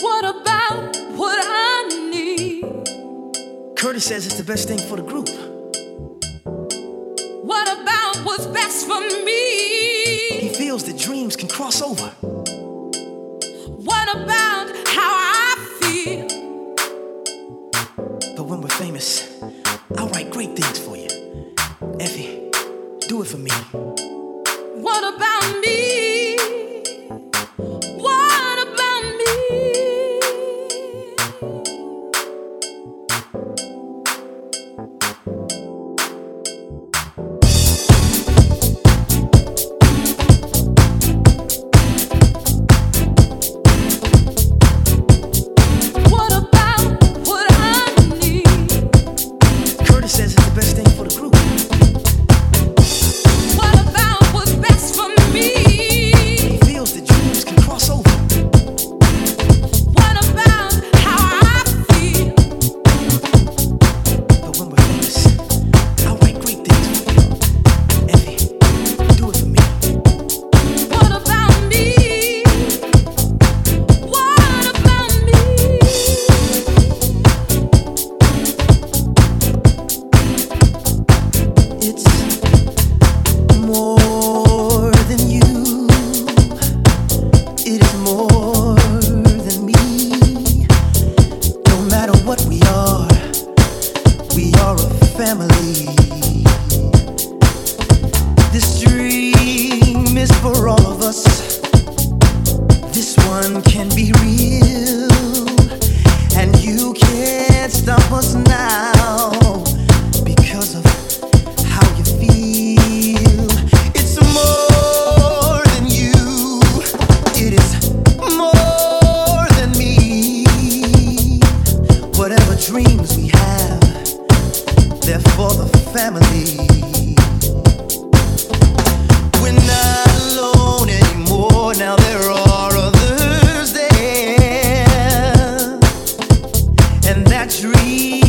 What about what I need? Curtis says it's the best thing for the group. What about what's best for me? He feels that dreams can cross over. catch.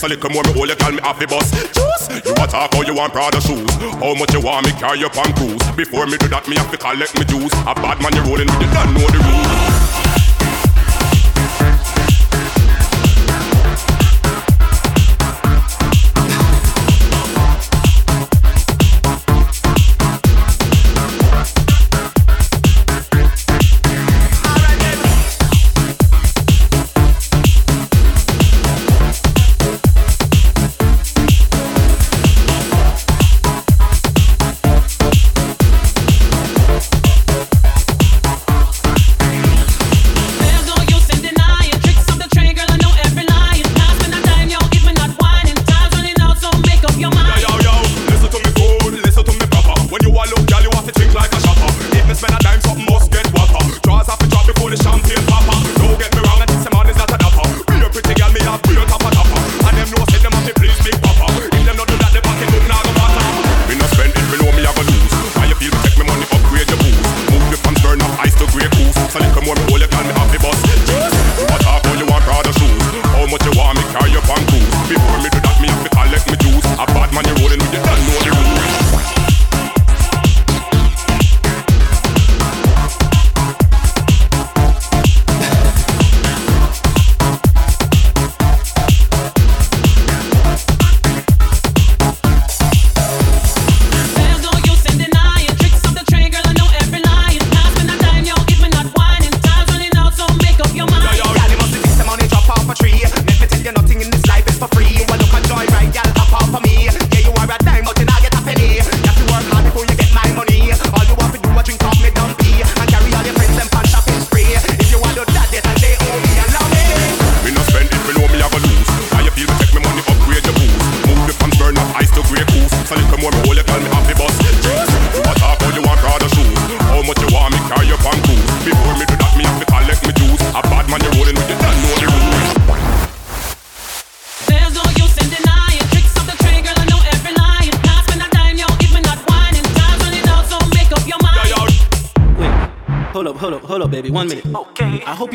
So little more me hold you call me happy boss. Juice. You a talk how you want Prada shoes. How much you want me carry up on cruise? Before me do that me have to collect me juice. A bad man you rolling with you don't know the rules.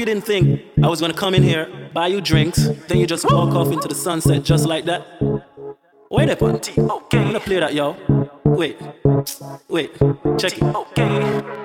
Didn't think I was gonna come in here, buy you drinks, then you just walk off into the sunset just like that. Wait up on Okay. I'm gonna play that, yo. Wait. Wait. Check it. Okay.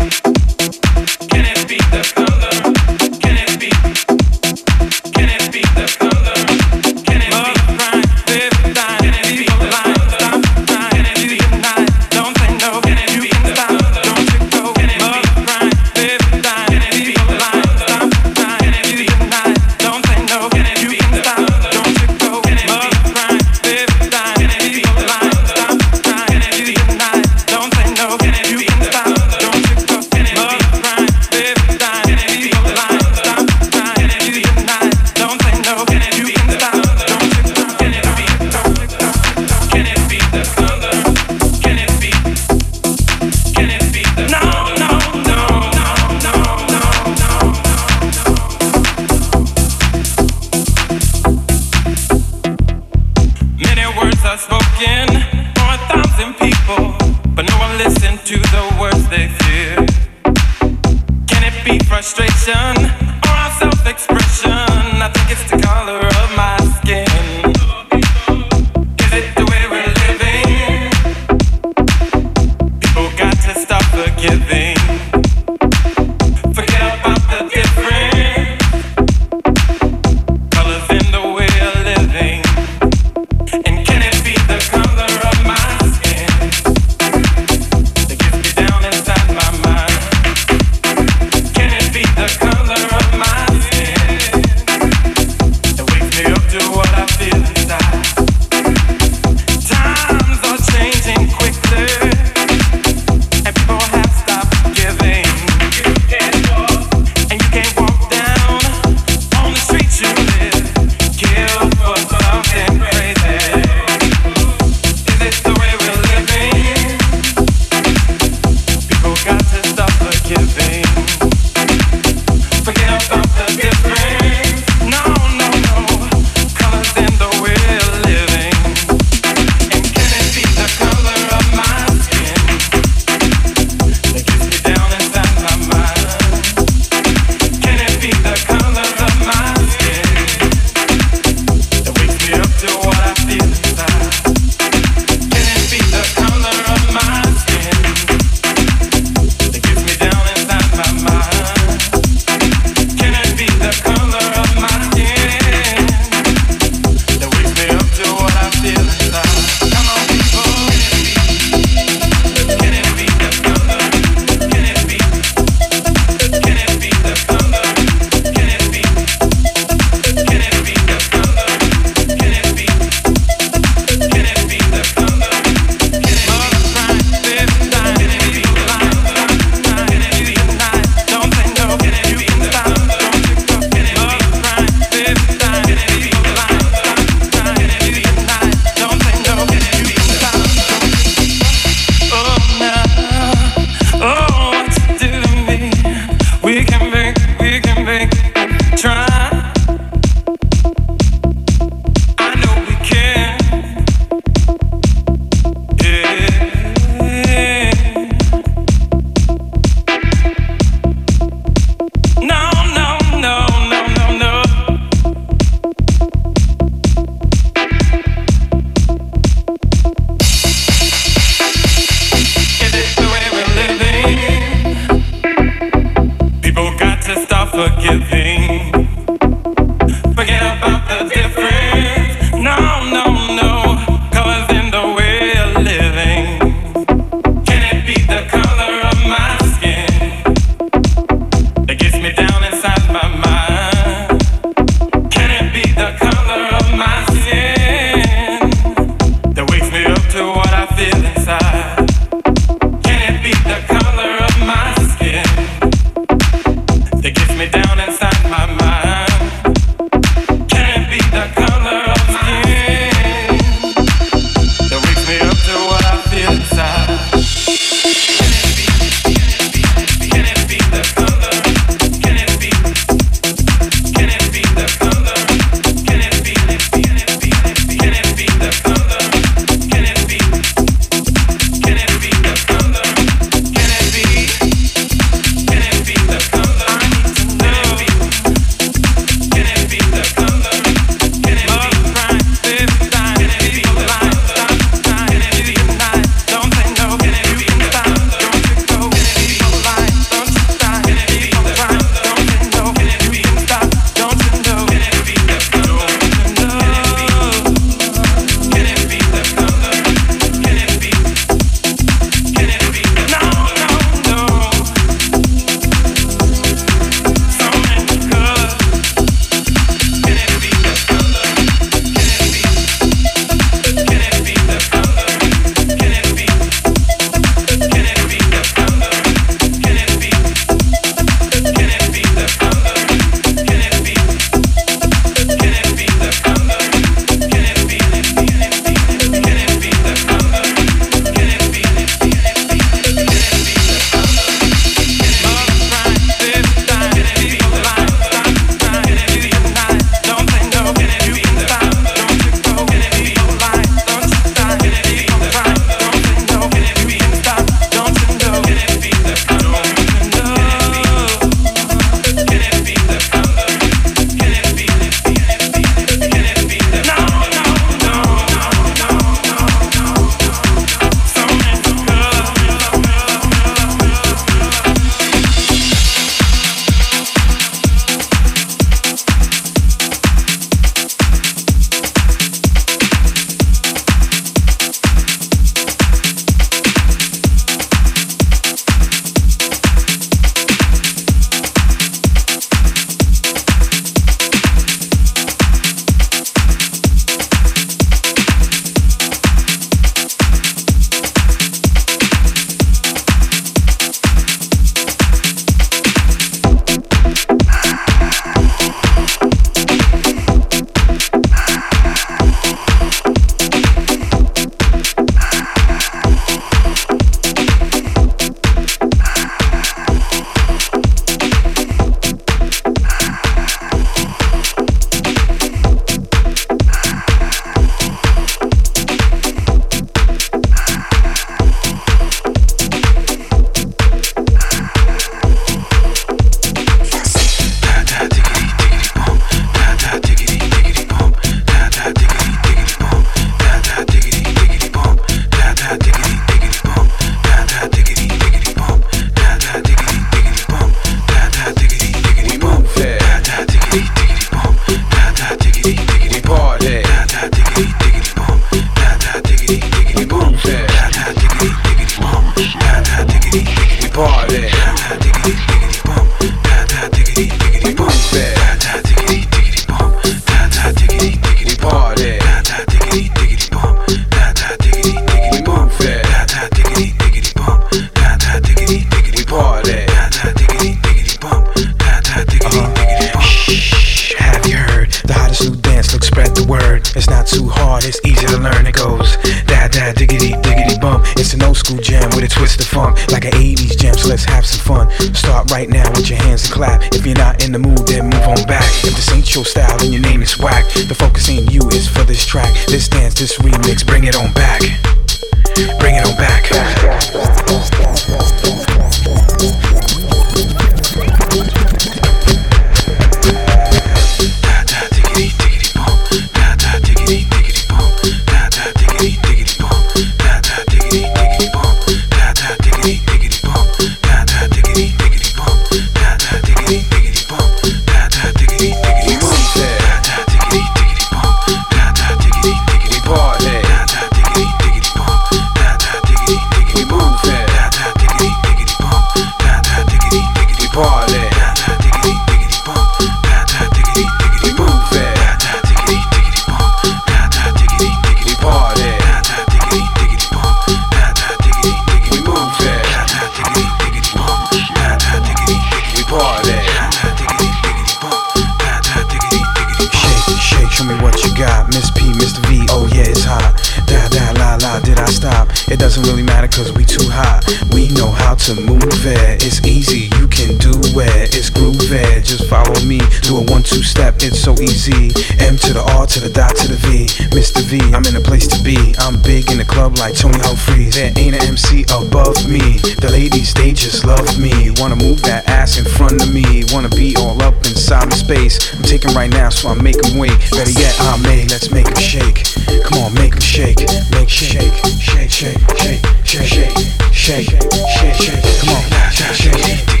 Just follow me. Do a one two step, it's so easy. M to the R to the dot to the V. Mr. V, I'm in a place to be. I'm big in the club like Tony Humphries. There ain't an MC above me. The ladies, they just love me. Wanna move that ass in front of me. Wanna be all up inside the space. I'm taking right now, so I make them wait. Better yet, I may. Let's make them shake. Come on, make them shake. Make shake, shake, shake, shake, shake, shake shake, shake, shake, come on, shake, shake.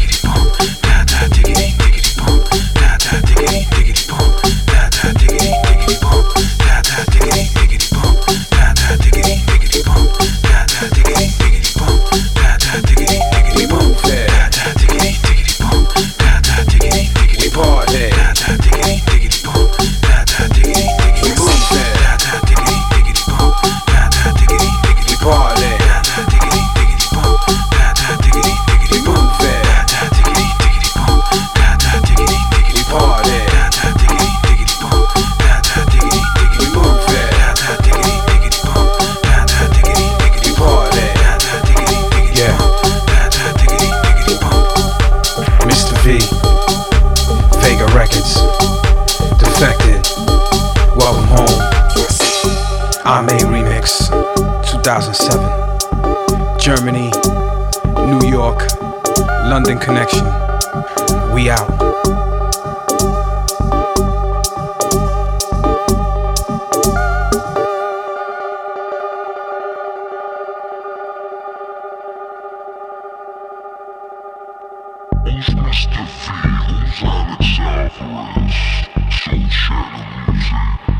2007. Germany, New York, London Connection. We out. Mr. Shadow Music.